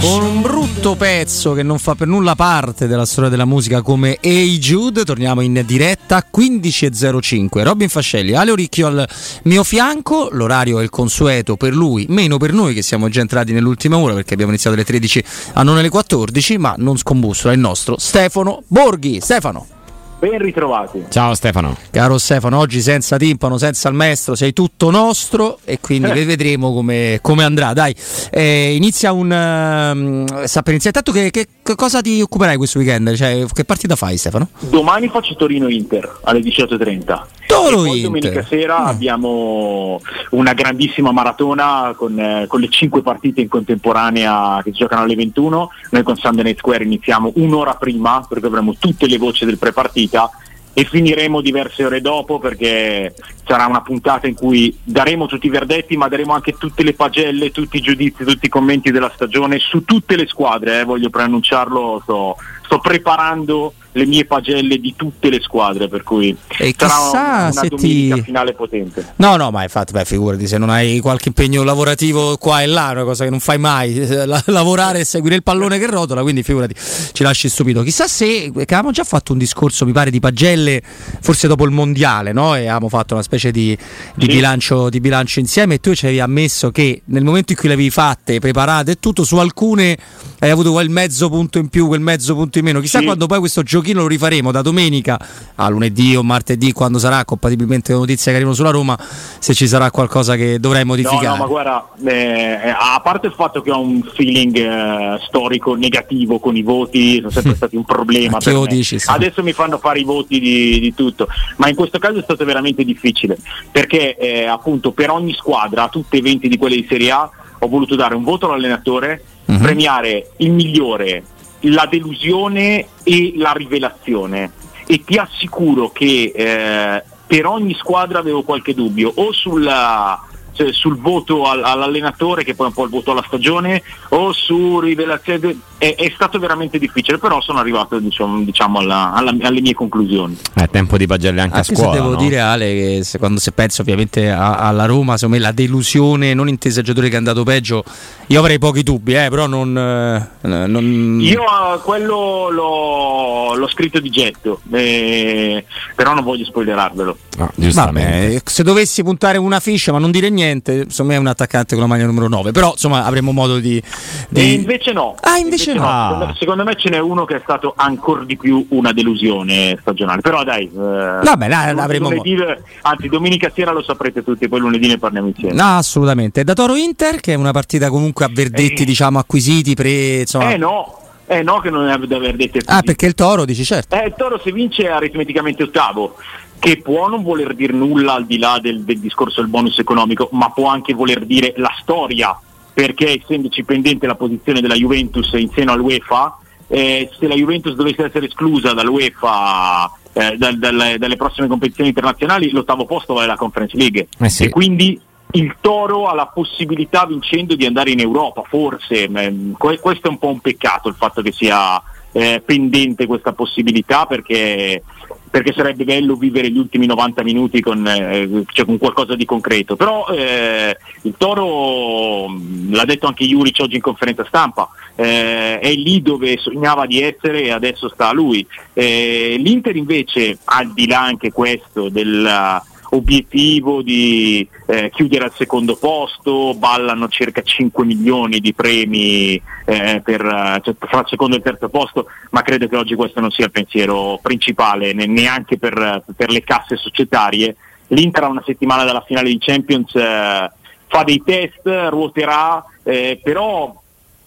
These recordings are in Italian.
Con un brutto pezzo che non fa per nulla parte della storia della musica come Hey Jude, torniamo in diretta 15.05. Robin Fascelli, Ale Oricchio al mio fianco, l'orario è il consueto per lui, meno per noi che siamo già entrati nell'ultima ora perché abbiamo iniziato alle 13 a non alle 14, ma non scombussola il nostro Stefano Borghi. Stefano. Ben ritrovati. Ciao Stefano. Caro Stefano, oggi senza timpano, senza il maestro, sei tutto nostro e quindi eh. vedremo come, come, andrà. Dai, eh, inizia un... Uh, sta per iniziare. Intanto che, che, che, cosa ti occuperai questo weekend? Cioè, che partita fai Stefano? Domani faccio Torino-Inter alle 18.30. Toro poi domenica sera mm. abbiamo una grandissima maratona con, eh, con, le 5 partite in contemporanea che si giocano alle 21. Noi con Sunday Square iniziamo un'ora prima perché avremo tutte le voci del prepartita e finiremo diverse ore dopo perché sarà una puntata in cui daremo tutti i verdetti ma daremo anche tutte le pagelle, tutti i giudizi, tutti i commenti della stagione su tutte le squadre, eh, voglio preannunciarlo, sto, sto preparando le mie pagelle di tutte le squadre, per cui e sarà una, domenica ti... finale potente. No, no, ma infatti, beh, figurati se non hai qualche impegno lavorativo qua e là, una cosa che non fai mai, la, lavorare e seguire il pallone che rotola, quindi figurati, ci lasci stupito. Chissà se, che avevamo già fatto un discorso, mi pare, di pagelle, forse dopo il mondiale, no? E avevamo fatto una specie di, di, sì. bilancio, di bilancio, insieme e tu ci avevi ammesso che nel momento in cui le avevi fatte, preparate e tutto, su alcune hai avuto quel mezzo punto in più, quel mezzo punto in meno. Chissà sì. quando poi questo giochino lo rifaremo da domenica a lunedì o martedì, quando sarà, compatibilmente con notizie che arrivano sulla Roma, se ci sarà qualcosa che dovrei modificare. No, no ma guarda, eh, a parte il fatto che ho un feeling eh, storico negativo con i voti, sono sempre stati un problema. Dici, sì. Adesso mi fanno fare i voti di, di, tutto, ma in questo caso è stato veramente difficile perché eh, appunto per ogni squadra, tutti i 20 di quelle di Serie A, ho voluto dare un voto all'allenatore, uh-huh. premiare il migliore, la delusione e la rivelazione. E ti assicuro che eh, per ogni squadra avevo qualche dubbio, o sulla, cioè, sul voto all- all'allenatore, che poi è un po' il voto alla stagione, o su rivelazione. È, è stato veramente difficile, però sono arrivato diciamo, diciamo alla, alla, alle mie conclusioni. È tempo di pagelle anche, anche a scuola. Se devo no? dire, Ale, che se, quando se penso ovviamente a, alla Roma, secondo me la delusione, non intesa il giocatore che è andato peggio, io avrei pochi dubbi, eh, però non, eh, non... Io uh, quello l'ho, l'ho, scritto di getto, eh, però non voglio spoilerarvelo. No, Vabbè, se dovessi puntare una ficha, ma non dire niente niente, insomma è un attaccante con la maglia numero 9, però insomma avremo modo di... di... E invece no. Ah, invece, invece no. no. Secondo, me ce n'è uno che è stato ancora di più una delusione stagionale, però dai... Eh, Vabbè, là, l'avremo... Lunedì, anzi, domenica sera lo saprete tutti, poi lunedì ne parliamo insieme. No, assolutamente. Da Toro Inter, che è una partita comunque a verdetti, eh. diciamo, acquisiti, pre... Insomma... Eh no, eh no, che non è da aver detto Ah, perché il Toro dici certo. Eh, il Toro se vince è aritmeticamente ottavo che può non voler dire nulla al di là del, del, discorso del bonus economico, ma può anche voler dire la storia, perché essendoci pendente la posizione della Juventus in seno all'UEFA, eh, se la Juventus dovesse essere esclusa dall'UEFA eh, dal, dal, dalle prossime competizioni internazionali, l'ottavo posto vale la Conference League. Eh sì. E quindi il Toro ha la possibilità vincendo di andare in Europa, forse. questo è un po' un peccato il fatto che sia eh, pendente questa possibilità perché perché sarebbe bello vivere gli ultimi 90 minuti con, eh, cioè con qualcosa di concreto. Però eh, il Toro, mm, l'ha detto anche Juric oggi in conferenza stampa, eh, è lì dove sognava di essere e adesso sta a lui. Eh, L'Inter invece, al di là anche questo del obiettivo di eh, chiudere al secondo posto, ballano circa 5 milioni di premi eh, per, cioè, fra il secondo e il terzo posto, ma credo che oggi questo non sia il pensiero principale, ne, neanche per, per, le casse societarie. L'Inter ha una settimana dalla finale di Champions, eh, fa dei test, ruoterà, eh, però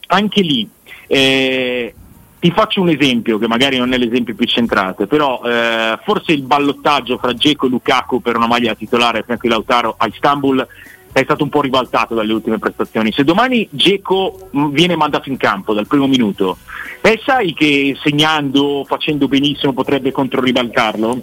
anche lì eh, ti faccio un esempio, che magari non è l'esempio più centrato, però eh, forse il ballottaggio fra Geco e Lukaku per una maglia titolare fianco Lautaro a Istanbul è stato un po' ribaltato dalle ultime prestazioni. Se domani Geco mm, viene mandato in campo dal primo minuto, e sai che segnando, facendo benissimo potrebbe controribaltarlo?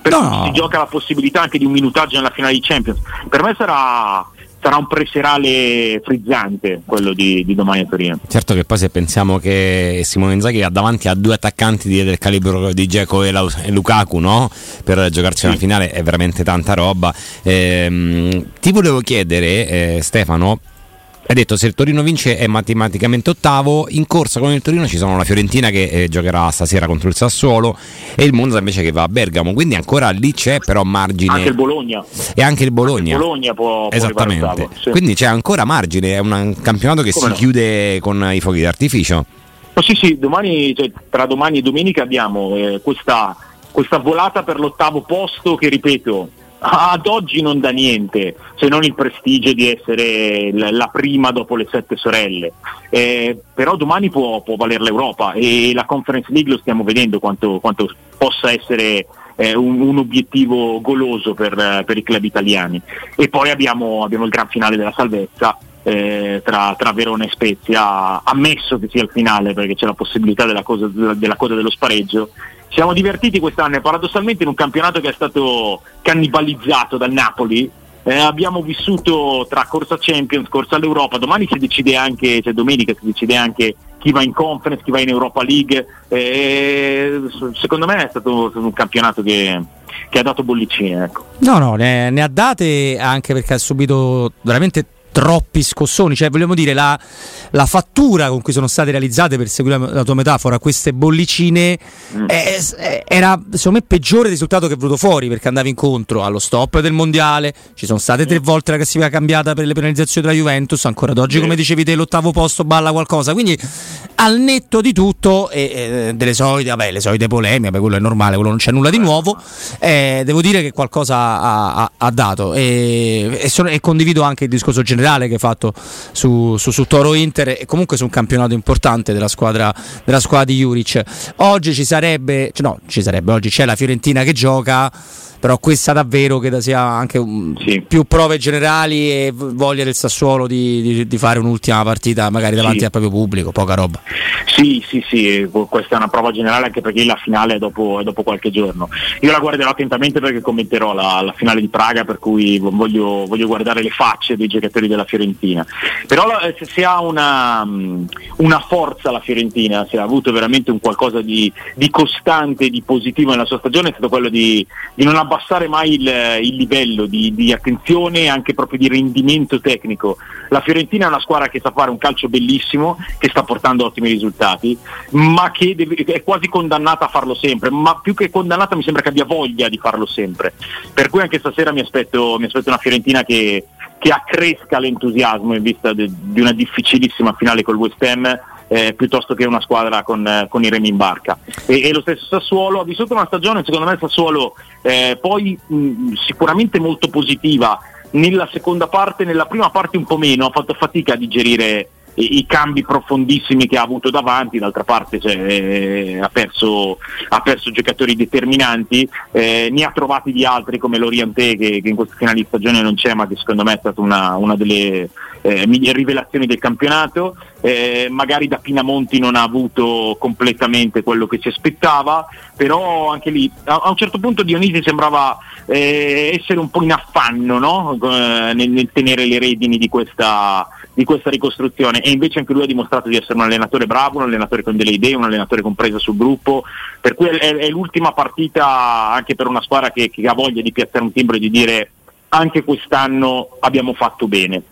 Per no. si gioca la possibilità anche di un minutaggio nella finale di Champions. Per me sarà sarà un preserale frizzante quello di, di, domani a Torino. Certo che poi se pensiamo che Simone Inzaghi ha davanti a due attaccanti del calibro di Geco e, e, Lukaku no? per giocarci sì. una finale è veramente tanta roba. Ehm, ti volevo chiedere eh, Stefano hai detto se il Torino vince è matematicamente ottavo, in corsa con il Torino ci sono la Fiorentina che eh, giocherà stasera contro il Sassuolo e il Monza invece che va a Bergamo, quindi ancora lì c'è però margine. Anche il Bologna. E anche il Bologna. Anche il Bologna può, Esattamente. Può sì. Quindi c'è ancora margine, è un campionato che Come si no? chiude con i fuochi d'artificio. Oh, sì, sì, domani, cioè, tra domani e domenica abbiamo eh, questa, questa volata per l'ottavo posto che ripeto ad oggi non dà niente se non il prestigio di essere la prima dopo le sette sorelle. Eh, però domani può, può valere l'Europa e la Conference League lo stiamo vedendo quanto, quanto possa essere eh, un, un, obiettivo goloso per, per, i club italiani. E poi abbiamo, abbiamo il gran finale della salvezza eh, tra, tra, Verona e Spezia, ammesso che sia il finale perché c'è la possibilità della, cosa, della coda dello spareggio siamo divertiti quest'anno e paradossalmente in un campionato che è stato cannibalizzato dal Napoli. Eh, abbiamo vissuto tra corsa Champions, corsa all'Europa, domani si decide anche, cioè domenica si decide anche chi va in conference, chi va in Europa League. Eh, secondo me è stato un campionato che, che, ha dato bollicine. Ecco. No, no, ne, ne ha date anche perché ha subito veramente troppi scossoni, cioè vogliamo dire la, la, fattura con cui sono state realizzate, per seguire la tua metafora, queste bollicine mm. è, è, era secondo me peggiore il risultato che è venuto fuori perché andavi incontro allo stop del mondiale, ci sono state tre mm. volte la classifica cambiata per le penalizzazioni della Juventus, ancora ad oggi come dicevi te l'ottavo posto balla qualcosa, quindi al netto di tutto e, e delle solite, vabbè, le solite polemiche, beh, quello è normale, quello non c'è nulla di nuovo, eh, devo dire che qualcosa ha, ha, ha dato e, e, sono, e condivido anche il discorso generale generale che hai fatto su, su, su, Toro Inter e comunque su un campionato importante della squadra, della squadra di Juric. Oggi ci sarebbe, cioè no, ci sarebbe, oggi c'è la Fiorentina che gioca però questa davvero credo sia anche un, sì. più prove generali e voglia del Sassuolo di, di, di fare un'ultima partita magari davanti sì. al proprio pubblico, poca roba. Sì, sì, sì, questa è una prova generale anche perché la finale è dopo, è dopo qualche giorno. Io la guarderò attentamente perché commenterò la, la finale di Praga per cui voglio, voglio, guardare le facce dei giocatori della Fiorentina. Però eh, se, se ha una, mm, una, forza la Fiorentina, se ha avuto veramente un qualcosa di, di costante, di positivo nella sua stagione è stato quello di, di non abbassare abbassare mai il, il livello di, di, attenzione e anche proprio di rendimento tecnico. La Fiorentina è una squadra che sa fare un calcio bellissimo, che sta portando ottimi risultati, ma che deve, è quasi condannata a farlo sempre, ma più che condannata mi sembra che abbia voglia di farlo sempre. Per cui anche stasera mi aspetto, mi aspetto una Fiorentina che, che accresca l'entusiasmo in vista de, di una difficilissima finale col West Ham eh, piuttosto che una squadra con, eh, con, i remi in barca. E, e, lo stesso Sassuolo ha vissuto una stagione, secondo me Sassuolo eh, poi mh, sicuramente molto positiva, nella seconda parte, nella prima parte un po' meno, ha fatto fatica a digerire i, cambi profondissimi che ha avuto davanti, d'altra parte cioè, eh, ha, perso, ha, perso, giocatori determinanti, eh, ne ha trovati di altri come Loriente che, che in questa finale di stagione non c'è ma che secondo me è stata una, una delle eh, rivelazioni del campionato, eh, magari da Pinamonti non ha avuto completamente quello che ci aspettava, però anche lì a, a un certo punto Dionisi sembrava eh, essere un po' in affanno no? Eh, nel, nel tenere le redini di questa di questa ricostruzione e invece anche lui ha dimostrato di essere un allenatore bravo, un allenatore con delle idee, un allenatore con presa sul gruppo, per cui è, è l'ultima partita anche per una squadra che, che ha voglia di piazzare un timbro e di dire anche quest'anno abbiamo fatto bene.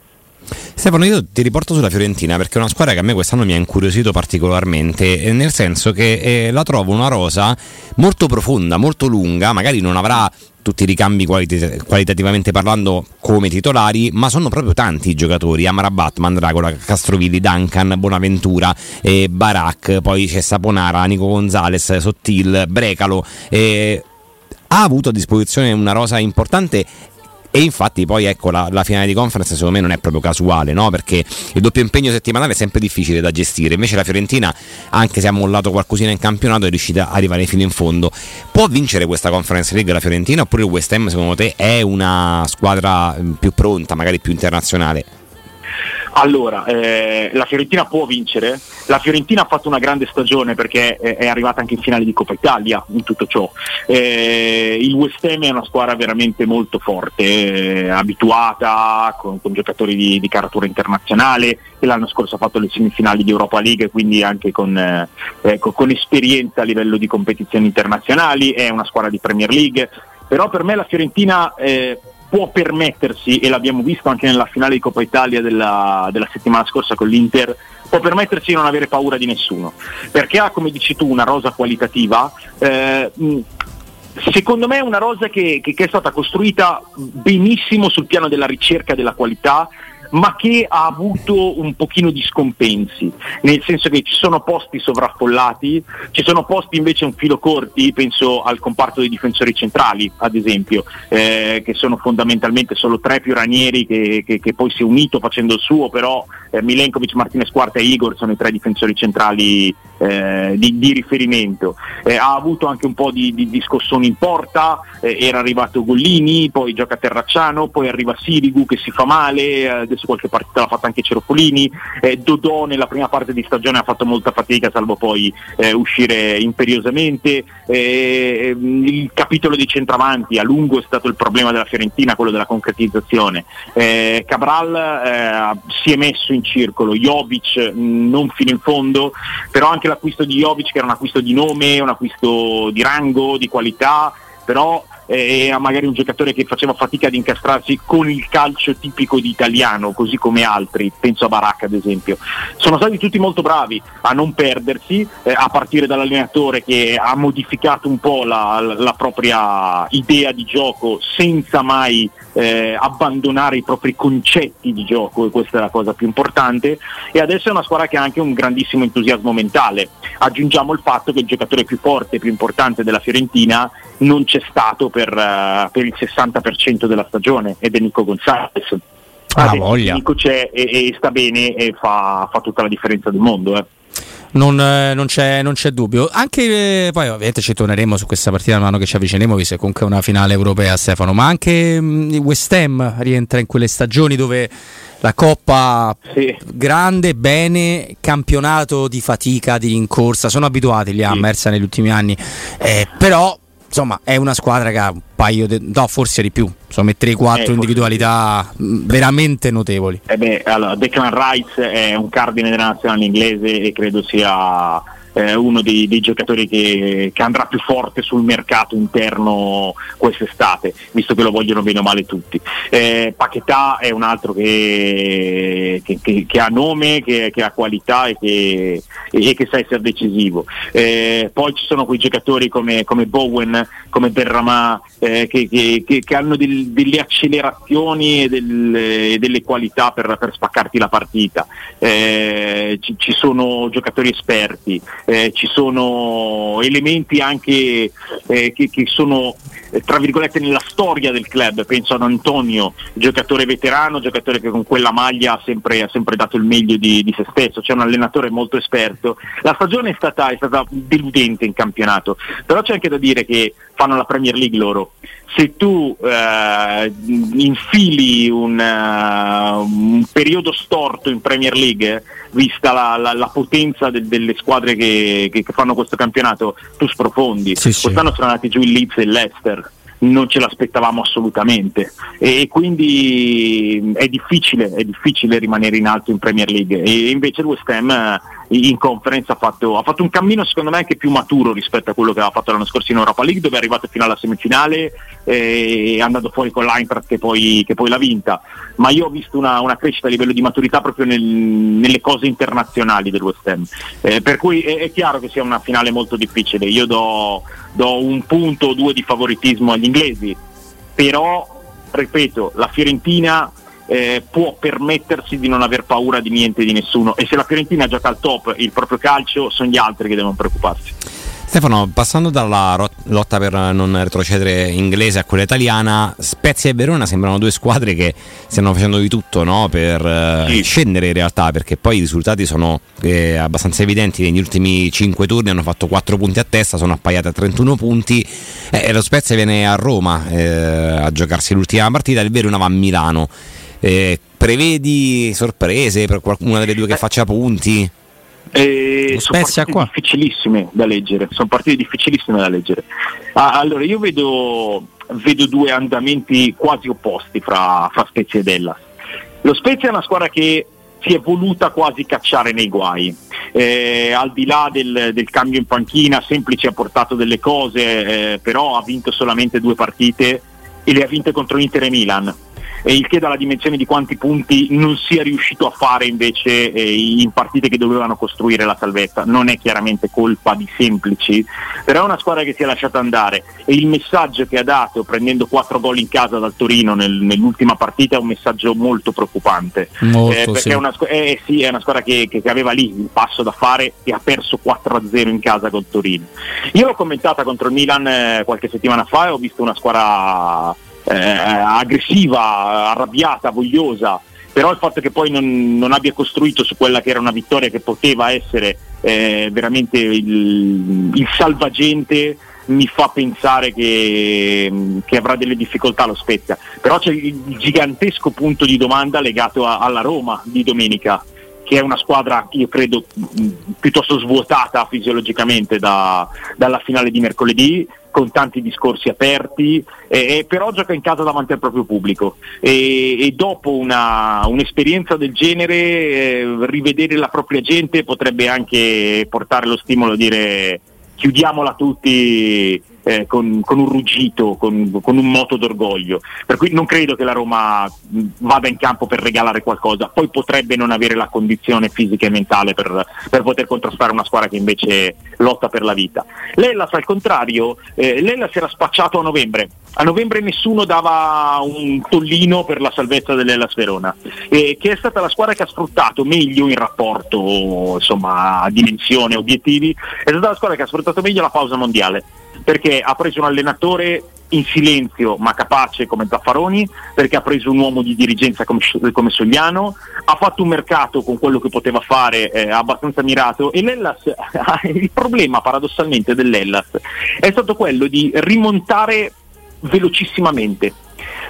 Stefano, io ti riporto sulla Fiorentina perché è una squadra che a me quest'anno mi ha incuriosito particolarmente, nel senso che eh, la trovo una rosa molto profonda, molto lunga, magari non avrà tutti i ricambi qualit- qualitativamente parlando come titolari, ma sono proprio tanti i giocatori, Amrabat, Mandragola, Castrovilli, Duncan, Bonaventura, eh, Barak, poi c'è Saponara, Nico Gonzales, Sottil, Brecalo. Eh, ha avuto a disposizione una rosa importante e infatti poi ecco la, la, finale di conference secondo me non è proprio casuale, no? perché il doppio impegno settimanale è sempre difficile da gestire, invece la Fiorentina, anche se ha mollato qualcosina in campionato, è riuscita ad arrivare fino in fondo. Può vincere questa conference league la Fiorentina oppure il West Ham secondo te è una squadra più pronta, magari più internazionale? Allora, eh, la Fiorentina può vincere, la Fiorentina ha fatto una grande stagione perché è, arrivata anche in finale di Coppa Italia in tutto ciò. Eh, il West Ham è una squadra veramente molto forte, eh, abituata, con, con giocatori di, di, caratura internazionale, che l'anno scorso ha fatto le semifinali di Europa League, quindi anche con, eh, ecco, con esperienza a livello di competizioni internazionali, è una squadra di Premier League, però per me la Fiorentina eh, può permettersi, e l'abbiamo visto anche nella finale di Coppa Italia della, della settimana scorsa con l'Inter, può permettersi di non avere paura di nessuno, perché ha, come dici tu, una rosa qualitativa. Eh, secondo me è una rosa che, che, che, è stata costruita benissimo sul piano della ricerca della qualità ma che ha avuto un pochino di scompensi, nel senso che ci sono posti sovraffollati, ci sono posti invece un filo corti, penso al comparto dei difensori centrali, ad esempio, eh, che sono fondamentalmente solo tre più ranieri che, che, che poi si è unito facendo il suo, però eh, Milenkovic, Martinez Quarta e Igor sono i tre difensori centrali eh, di, di, riferimento. Eh, ha avuto anche un po' di, di, di scossoni in porta, eh, era arrivato Gollini, poi gioca Terracciano, poi arriva Sirigu che si fa male, eh, adesso qualche partita l'ha fatta anche Cerofolini, eh, Dodò nella prima parte di stagione ha fatto molta fatica salvo poi uscire imperiosamente, il capitolo dei centravanti a lungo è stato il problema della Fiorentina, quello della concretizzazione. Cabral si è messo in circolo, Jovic non fino in fondo, però anche l'acquisto di Jovic che era un acquisto di nome, un acquisto di rango, di qualità, però eh, magari un giocatore che faceva fatica ad incastrarsi con il calcio tipico di italiano, così come altri, penso a Baracca ad esempio. Sono stati tutti molto bravi a non perdersi, eh, a partire dall'allenatore che ha modificato un po' la, la propria idea di gioco senza mai eh, abbandonare i propri concetti di gioco e questa è la cosa più importante e adesso è una squadra che ha anche un grandissimo entusiasmo mentale aggiungiamo il fatto che il giocatore più forte e più importante della Fiorentina non c'è stato per, uh, per il 60% della stagione ed è Nico Gonzalez. Ah, voglia. Nico c'è e, e, sta bene e fa, fa, tutta la differenza del mondo. Eh. Non, eh, non, c'è, non, c'è, dubbio. Anche eh, poi, ovviamente, ci torneremo su questa partita man mano che ci avviciniamo, visto che comunque è una finale europea, Stefano. Ma anche mh, mm, West Ham rientra in quelle stagioni dove la coppa sì. grande, bene, campionato di fatica, di rincorsa. Sono abituati gli Hammers sì. negli ultimi anni, eh, però insomma è una squadra che ha un paio di, no forse di più. Insomma 3-4 eh, individualità veramente notevoli. Eh beh, allora, Declan Rice è un cardine della nazionale inglese e credo sia eh, uno dei, dei giocatori che, che, andrà più forte sul mercato interno quest'estate, visto che lo vogliono bene o male tutti. Eh, Paquetà è un altro che, che, che ha nome, che, ha qualità e che, e sa essere decisivo. Eh, poi ci sono quei giocatori come, come Bowen, come Berramà, eh, che, hanno del, delle accelerazioni e, del, delle qualità per, per, spaccarti la partita. Eh, ci, ci sono giocatori esperti eh, ci sono elementi anche eh, che, che, sono eh, tra virgolette nella storia del club, penso ad Antonio, giocatore veterano, giocatore che con quella maglia ha sempre, ha sempre dato il meglio di, di, se stesso, c'è un allenatore molto esperto. La stagione è stata, è stata deludente in campionato, però c'è anche da dire che fanno la Premier League loro. Se tu eh, infili un, uh, un, periodo storto in Premier League, vista la, la, la potenza de, delle squadre che, che, che, fanno questo campionato, tu sprofondi. Sì, Quest'anno sì. sono andati giù il Leeds e il Leicester non ce l'aspettavamo assolutamente e quindi è difficile, è difficile rimanere in alto in Premier League e invece il West Ham in conference ha fatto, ha fatto, un cammino secondo me anche più maturo rispetto a quello che aveva fatto l'anno scorso in Europa League dove è arrivato fino alla semifinale e è andato fuori con l'Eintracht che poi, che poi l'ha vinta. Ma io ho visto una, una crescita a livello di maturità proprio nel, nelle cose internazionali del West Ham. Eh, per cui è, è, chiaro che sia una finale molto difficile. Io do, do un punto o due di favoritismo agli inglesi, però, ripeto, la Fiorentina eh, può permettersi di non aver paura di niente di nessuno e se la Fiorentina gioca al top il proprio calcio sono gli altri che devono preoccuparsi. Stefano, passando dalla lotta per non retrocedere inglese a quella italiana, Spezia e Verona sembrano due squadre che stanno facendo di tutto no? per eh, sì. scendere in realtà, perché poi i risultati sono eh, abbastanza evidenti. Negli ultimi 5 turni hanno fatto 4 punti a testa, sono appaiate a 31 punti eh, e lo Spezia viene a Roma eh, a giocarsi l'ultima partita, il Verona va a Milano. Eh, prevedi sorprese per qualcuna delle due che faccia punti? Eh, sono partite qua. difficilissime da leggere, sono partite difficilissime da leggere. Ah, allora io vedo, vedo, due andamenti quasi opposti fra, fra Spezia e Della. Lo Spezia è una squadra che si è voluta quasi cacciare nei guai. Eh, al di là del, del, cambio in panchina, Semplice ha portato delle cose, eh, però ha vinto solamente due partite e le ha vinte contro Inter e Milan e il che dà la dimensione di quanti punti non sia riuscito a fare invece eh, in partite che dovevano costruire la salvezza. Non è chiaramente colpa di semplici, però è una squadra che si è lasciata andare e il messaggio che ha dato prendendo quattro gol in casa dal Torino nel, nell'ultima partita è un messaggio molto preoccupante. Molto, eh, perché sì. è, una, eh, sì, è una squadra che, che- che aveva lì il passo da fare e ha perso 4-0 in casa col Torino. Io l'ho commentata contro il Milan eh, qualche settimana fa e ho visto una squadra eh, aggressiva, arrabbiata, vogliosa, però il fatto che poi non, non abbia costruito su quella che era una vittoria che poteva essere eh, veramente il, il salvagente mi fa pensare che, che avrà delle difficoltà lo Spezia. Però c'è il gigantesco punto di domanda legato a- alla Roma di domenica, che è una squadra, io credo, piuttosto svuotata fisiologicamente da- dalla finale di mercoledì, con tanti discorsi aperti, eh, però gioca in casa davanti al proprio pubblico. E, e dopo una- un'esperienza del genere eh, rivedere la propria gente potrebbe anche portare lo stimolo a dire chiudiamola tutti eh, con, con un ruggito, con, con un moto d'orgoglio. Per cui non credo che la Roma mh, vada in campo per regalare qualcosa, poi potrebbe non avere la condizione fisica e mentale per, per poter contrastare una squadra che invece lotta per la vita. L'Ellas al contrario, eh, l'Ellas era spacciato a novembre. A novembre nessuno dava un tollino per la salvezza dell'Ellas Verona, eh, che è stata la squadra che ha sfruttato meglio in rapporto insomma, a dimensione, obiettivi, è stata la squadra che ha sfruttato meglio la pausa mondiale perché ha preso un allenatore in silenzio ma capace come Zaffaroni, perché ha preso un uomo di dirigenza come, come Sogliano, ha fatto un mercato con quello che poteva fare eh, abbastanza mirato e l'Ellas, il problema paradossalmente dell'Ellas è stato quello di rimontare velocissimamente,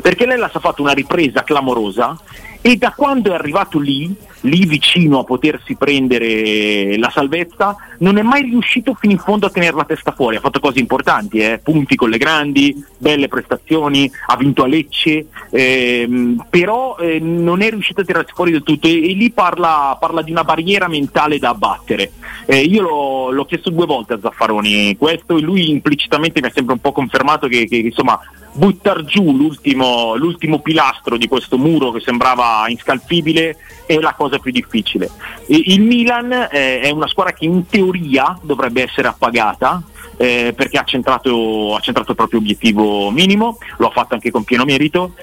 perché l'Ellas ha fatto una ripresa clamorosa e da quando è arrivato lì, lì vicino a potersi prendere la salvezza, non è mai riuscito fino in fondo a tenere la testa fuori. Ha fatto cose importanti, eh, punti con le grandi, belle prestazioni, ha vinto a Lecce, ehm, però eh, non è riuscito a tirarsi fuori del tutto e, e lì parla, parla di una barriera mentale da abbattere. Eh, io l'ho, l'ho chiesto due volte a Zaffaroni questo e lui implicitamente mi ha sempre un po' confermato che, che, insomma buttar giù l'ultimo, l'ultimo pilastro di questo muro che sembrava inscalfibile è la cosa più difficile. E il Milan eh, è una squadra che in teoria dovrebbe essere appagata eh, perché ha centrato, ha centrato il proprio obiettivo minimo, lo ha fatto anche con pieno merito.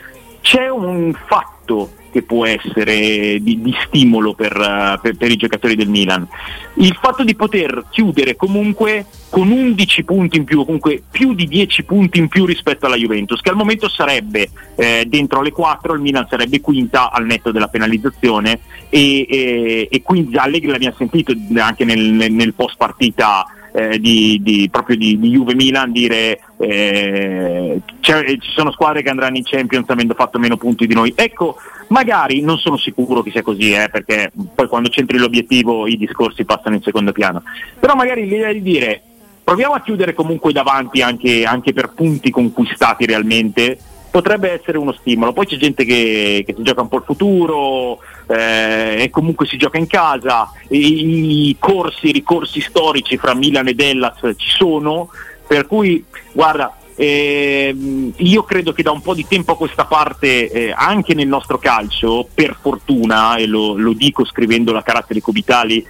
C'è un fatto che può essere di, di stimolo per, uh, per, per, i giocatori del Milan. Il fatto di poter chiudere comunque con 11 punti in più, comunque più di 10 punti in più rispetto alla Juventus, che al momento sarebbe eh, dentro le 4, il Milan sarebbe quinta al netto della penalizzazione e, e, e quindi Allegri l'abbiamo sentito anche nel, nel, nel post partita eh, di, di, proprio di, di Juve Milan dire eh, ci sono squadre che andranno in Champions avendo fatto meno punti di noi. Ecco, magari non sono sicuro che sia così, eh, perché poi quando c'entri l'obiettivo i discorsi passano in secondo piano. Però magari l'idea di dire proviamo a chiudere comunque davanti anche, anche per punti conquistati realmente potrebbe essere uno stimolo. Poi c'è gente che, che si gioca un po' il futuro eh, e comunque si gioca in casa, i, i corsi, i ricorsi storici fra Milan ed Hellas ci sono, per cui guarda, eh, io credo che da un po' di tempo a questa parte, eh, anche nel nostro calcio, per fortuna, e lo, lo dico scrivendo la caratteri cubitali,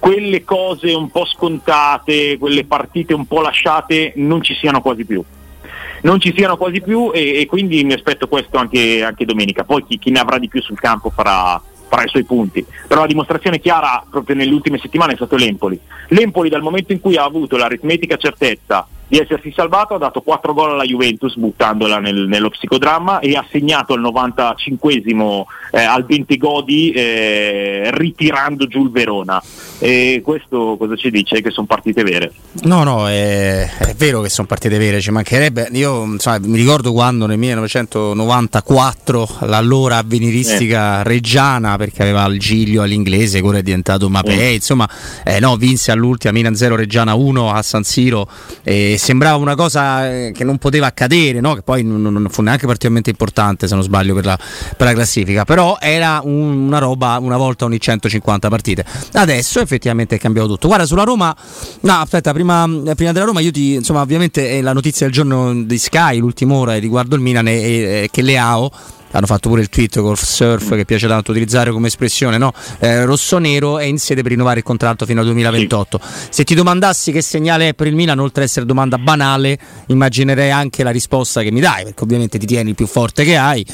quelle cose un po' scontate, quelle partite un po' lasciate, non ci siano quasi più non ci siano quasi più e, e quindi mi aspetto questo anche, anche domenica. Poi chi, chi, ne avrà di più sul campo farà, farà, i suoi punti. Però la dimostrazione chiara proprio nelle ultime settimane è stato l'Empoli. L'Empoli dal momento in cui ha avuto l'aritmetica certezza di essersi salvato ha dato 4 gol alla Juventus buttandola nel, nello psicodramma e ha segnato al 95esimo eh, al 20 godi eh, ritirando giù il Verona. E questo cosa ci dice? Che sono partite vere. No, no, è, è vero che sono partite vere, ci mancherebbe. Io insomma, mi ricordo quando nel 1994 l'allora avveniristica eh. reggiana, perché aveva il Giglio all'inglese, ora è diventato Mapei, insomma, eh, no, vinse all'ultima Milan 0 Reggiana 1 a San Siro e sembrava una cosa eh, che non poteva accadere, no? che poi non, non, fu neanche particolarmente importante se non sbaglio per la, per la classifica, però era un, una roba una volta ogni 150 partite. Adesso effettivamente è cambiato tutto. Guarda, sulla Roma, no aspetta, prima, prima della Roma io ti, insomma ovviamente è la notizia del giorno di Sky, l'ultima ora riguardo il Milan è, è che Leao hanno fatto pure il tweet col surf che piace tanto utilizzare come espressione, no? eh, rosso-nero è in sede per rinnovare il contratto fino al 2028. Sì. Se ti domandassi che segnale è per il Milan, oltre ad essere domanda banale, immaginerei anche la risposta che mi dai, perché ovviamente ti tieni il più forte che hai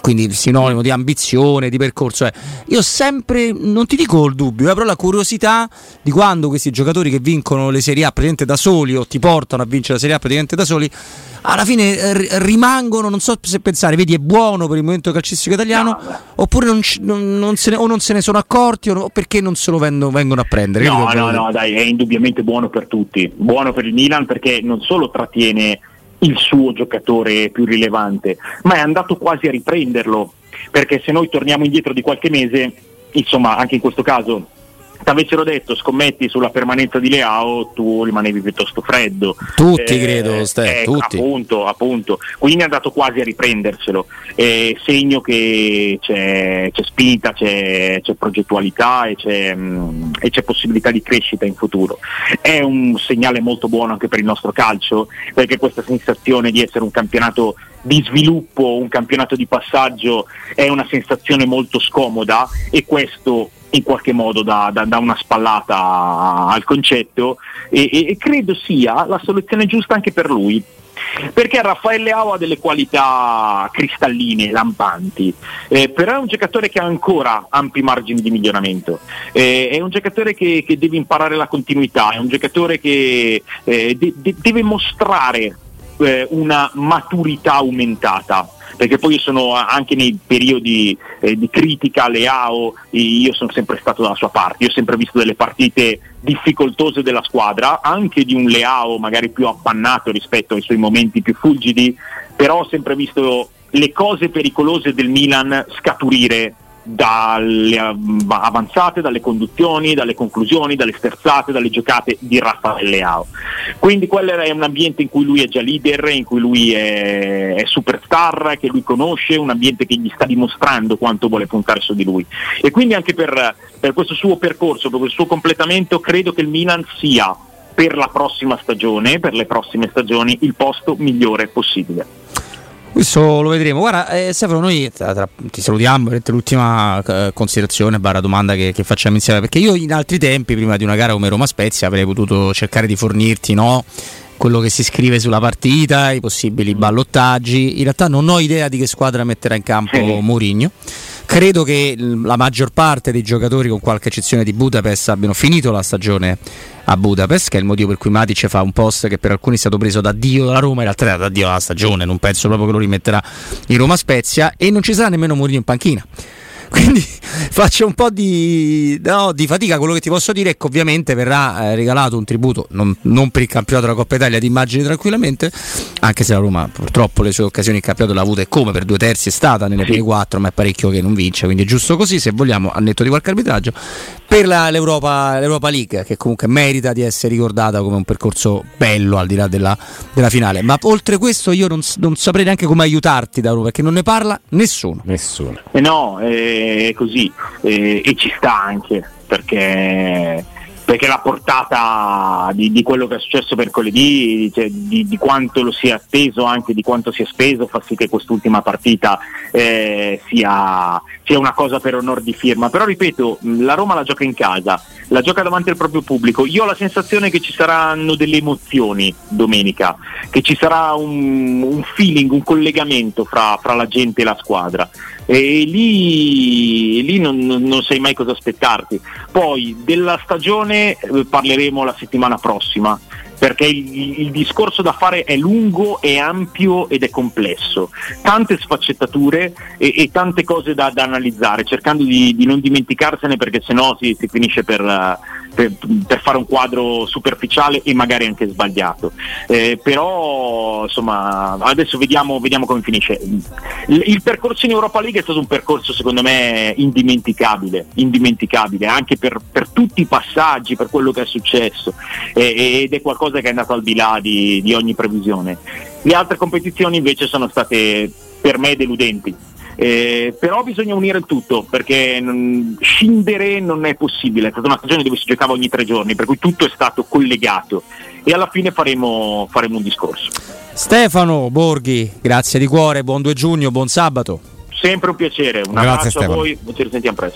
quindi il sinonimo di ambizione, di percorso. Eh. Io sempre, non ti dico il dubbio, eh, però la curiosità di quando questi giocatori che vincono le Serie A praticamente da soli o ti portano a vincere la Serie A praticamente da soli, alla fine eh, rimangono, non so se pensare, vedi è buono per il momento calcistico italiano, no, oppure non, non, non ne, o non se ne sono accorti o, perché non se lo vengono, vengono a prendere. No, no, no, dai, è indubbiamente buono per tutti, buono per il Milan perché non solo trattiene il suo giocatore più rilevante, ma è andato quasi a riprenderlo, perché se noi torniamo indietro di qualche mese, insomma anche in questo caso ti avessero detto scommetti sulla permanenza di Leao, tu rimanevi piuttosto freddo. Tutti, eh, credo, Ste, eh, tutti. Appunto, appunto. Quindi è andato quasi a riprenderselo. Eh, segno che c'è, c'è spinta, c'è, c'è, progettualità e c'è, mh, mm, e c'è possibilità di crescita in futuro. È un segnale molto buono anche per il nostro calcio, perché questa sensazione di essere un campionato di sviluppo, un campionato di passaggio è una sensazione molto scomoda e questo in qualche modo dà, dà, dà una spallata al concetto e, e, credo sia la soluzione giusta anche per lui. Perché Raffaele Leao ha delle qualità cristalline, lampanti, eh, però è un giocatore che ha ancora ampi margini di miglioramento, eh, è un giocatore che, che, deve imparare la continuità, è un giocatore che eh, de- de- deve mostrare eh, una maturità aumentata perché poi io sono anche nei periodi eh, di critica a Leao, io sono sempre stato dalla sua parte, io ho sempre visto delle partite difficoltose della squadra, anche di un Leao magari più appannato rispetto ai suoi momenti più fulgidi, però ho sempre visto le cose pericolose del Milan scaturire dalle avanzate, dalle conduzioni, dalle conclusioni, dalle sterzate, dalle giocate di Raffaele Leao. Quindi quello è un ambiente in cui lui è già leader, in cui lui è, è superstar, che lui conosce, un ambiente che gli sta dimostrando quanto vuole puntare su di lui. E quindi anche per, per questo suo percorso, per questo suo completamento, credo che il Milan sia per la prossima stagione, per le prossime stagioni, il posto migliore possibile. Questo lo vedremo. Guarda, eh, Stefano, noi tra, tra, ti salutiamo. L'ultima eh, considerazione, barra domanda che, che, facciamo insieme. Perché io in altri tempi, prima di una gara come Roma Spezia, avrei potuto cercare di fornirti no, quello che si scrive sulla partita, i possibili ballottaggi. In realtà non ho idea di che squadra metterà in campo Mourinho. Credo che la maggior parte dei giocatori, con qualche eccezione di Budapest, abbiano finito la stagione a Budapest, che è il motivo per cui Matic fa un post che per alcuni è stato preso da Dio dalla Roma, in realtà da Dio dalla stagione, non penso proprio che lo rimetterà in Roma Spezia e non ci sarà nemmeno Mourinho in panchina. Quindi faccio un po' di, no, di, fatica. Quello che ti posso dire è che ovviamente verrà eh, regalato un tributo, non, non, per il campionato della Coppa Italia, di immagini tranquillamente, anche se la Roma purtroppo le sue occasioni in campionato l'ha avute come per due terzi è stata nelle prime quattro, ma è parecchio che non vince, quindi è giusto così, se vogliamo, a netto di qualche arbitraggio, per la, l'Europa, l'Europa, League, che comunque merita di essere ricordata come un percorso bello al di là della, della finale. Ma oltre questo io non, non, saprei neanche come aiutarti da Roma, perché non ne parla nessuno. Nessuno. Eh no, è così, eh, e ci sta anche, perché perché la portata di, di, quello che è successo mercoledì, cioè, di, di, quanto lo sia atteso, anche di quanto si è speso, fa sì che quest'ultima partita eh, sia, sia, una cosa per onor di firma. Però ripeto, la Roma la gioca in casa, la gioca davanti al proprio pubblico. Io ho la sensazione che ci saranno delle emozioni domenica, che ci sarà un, un feeling, un collegamento fra, fra la gente e la squadra e lì, lì non, non, sai mai cosa aspettarti. Poi della stagione eh, parleremo la settimana prossima perché il, il, discorso da fare è lungo, è ampio ed è complesso, tante sfaccettature e, e tante cose da, da, analizzare, cercando di, di, non dimenticarsene perché sennò si, si finisce per, per, per, fare un quadro superficiale e magari anche sbagliato. Eh, però insomma adesso vediamo, vediamo come finisce. Il, il, percorso in Europa League è stato un percorso secondo me indimenticabile, indimenticabile anche per, per tutti i passaggi, per quello che è successo eh, ed è qualcosa che è andato al di là di, di ogni previsione. Le altre competizioni invece sono state per me deludenti eh, però bisogna unire il tutto perché non, scindere non è possibile, è stata una stagione dove si giocava ogni tre giorni, per cui tutto è stato collegato e alla fine faremo, faremo un discorso. Stefano Borghi, grazie di cuore, buon 2 giugno, buon sabato. Sempre un piacere, un Grazie abbraccio Stefano. a voi, ci risentiamo presto.